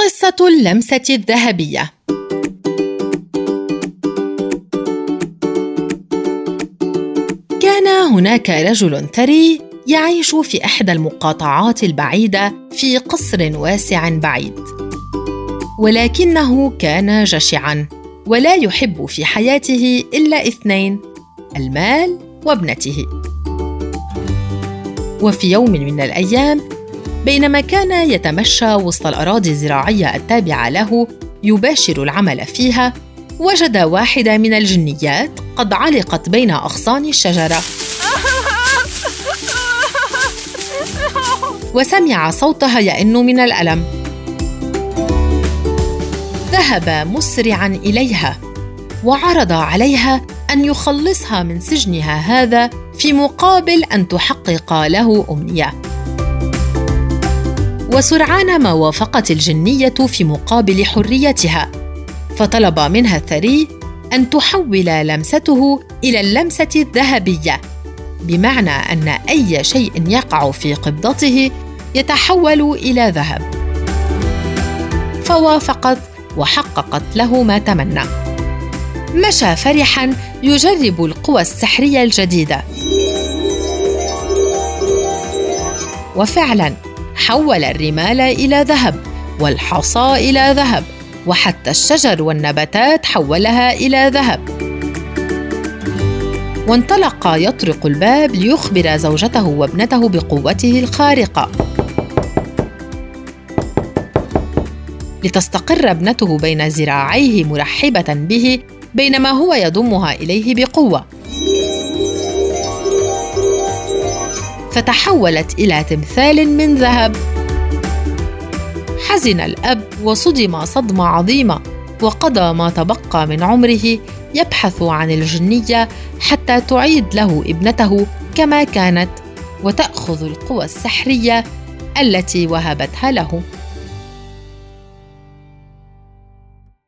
قصة اللمسة الذهبية. كان هناك رجل ثري يعيش في إحدى المقاطعات البعيدة في قصر واسع بعيد. ولكنه كان جشعا ولا يحب في حياته إلا اثنين المال وابنته. وفي يوم من الأيام بينما كان يتمشى وسط الأراضي الزراعية التابعة له يباشر العمل فيها. وجد واحدة من الجنيات قد علقت بين أغصان الشجرة. وسمع صوتها يئن من الألم. ذهب مسرعا إليها وعرض عليها أن يخلصها من سجنها هذا في مقابل أن تحقق له أمنية. وسرعان ما وافقت الجنية في مقابل حريتها. فطلب منها الثري أن تحول لمسته إلى اللمسة الذهبية بمعنى أن أي شيء يقع في قبضته يتحول إلى ذهب. فوافقت وحققت له ما تمنى. مشى فرحا يجرب القوى السحرية الجديدة. وفعلا حول الرمال إلى ذهب والحصى إلى ذهب وحتى الشجر والنباتات حولها إلى ذهب. وانطلق يطرق الباب ليخبر زوجته وابنته بقوته الخارقة. لتستقر ابنته بين ذراعيه مرحبة به بينما هو يضمها إليه بقوة. فتحولت إلى تمثال من ذهب. حزن الأب وصدم صدمة عظيمة وقضى ما تبقى من عمره يبحث عن الجنية حتى تعيد له ابنته كما كانت وتأخذ القوى السحرية التي وهبتها له.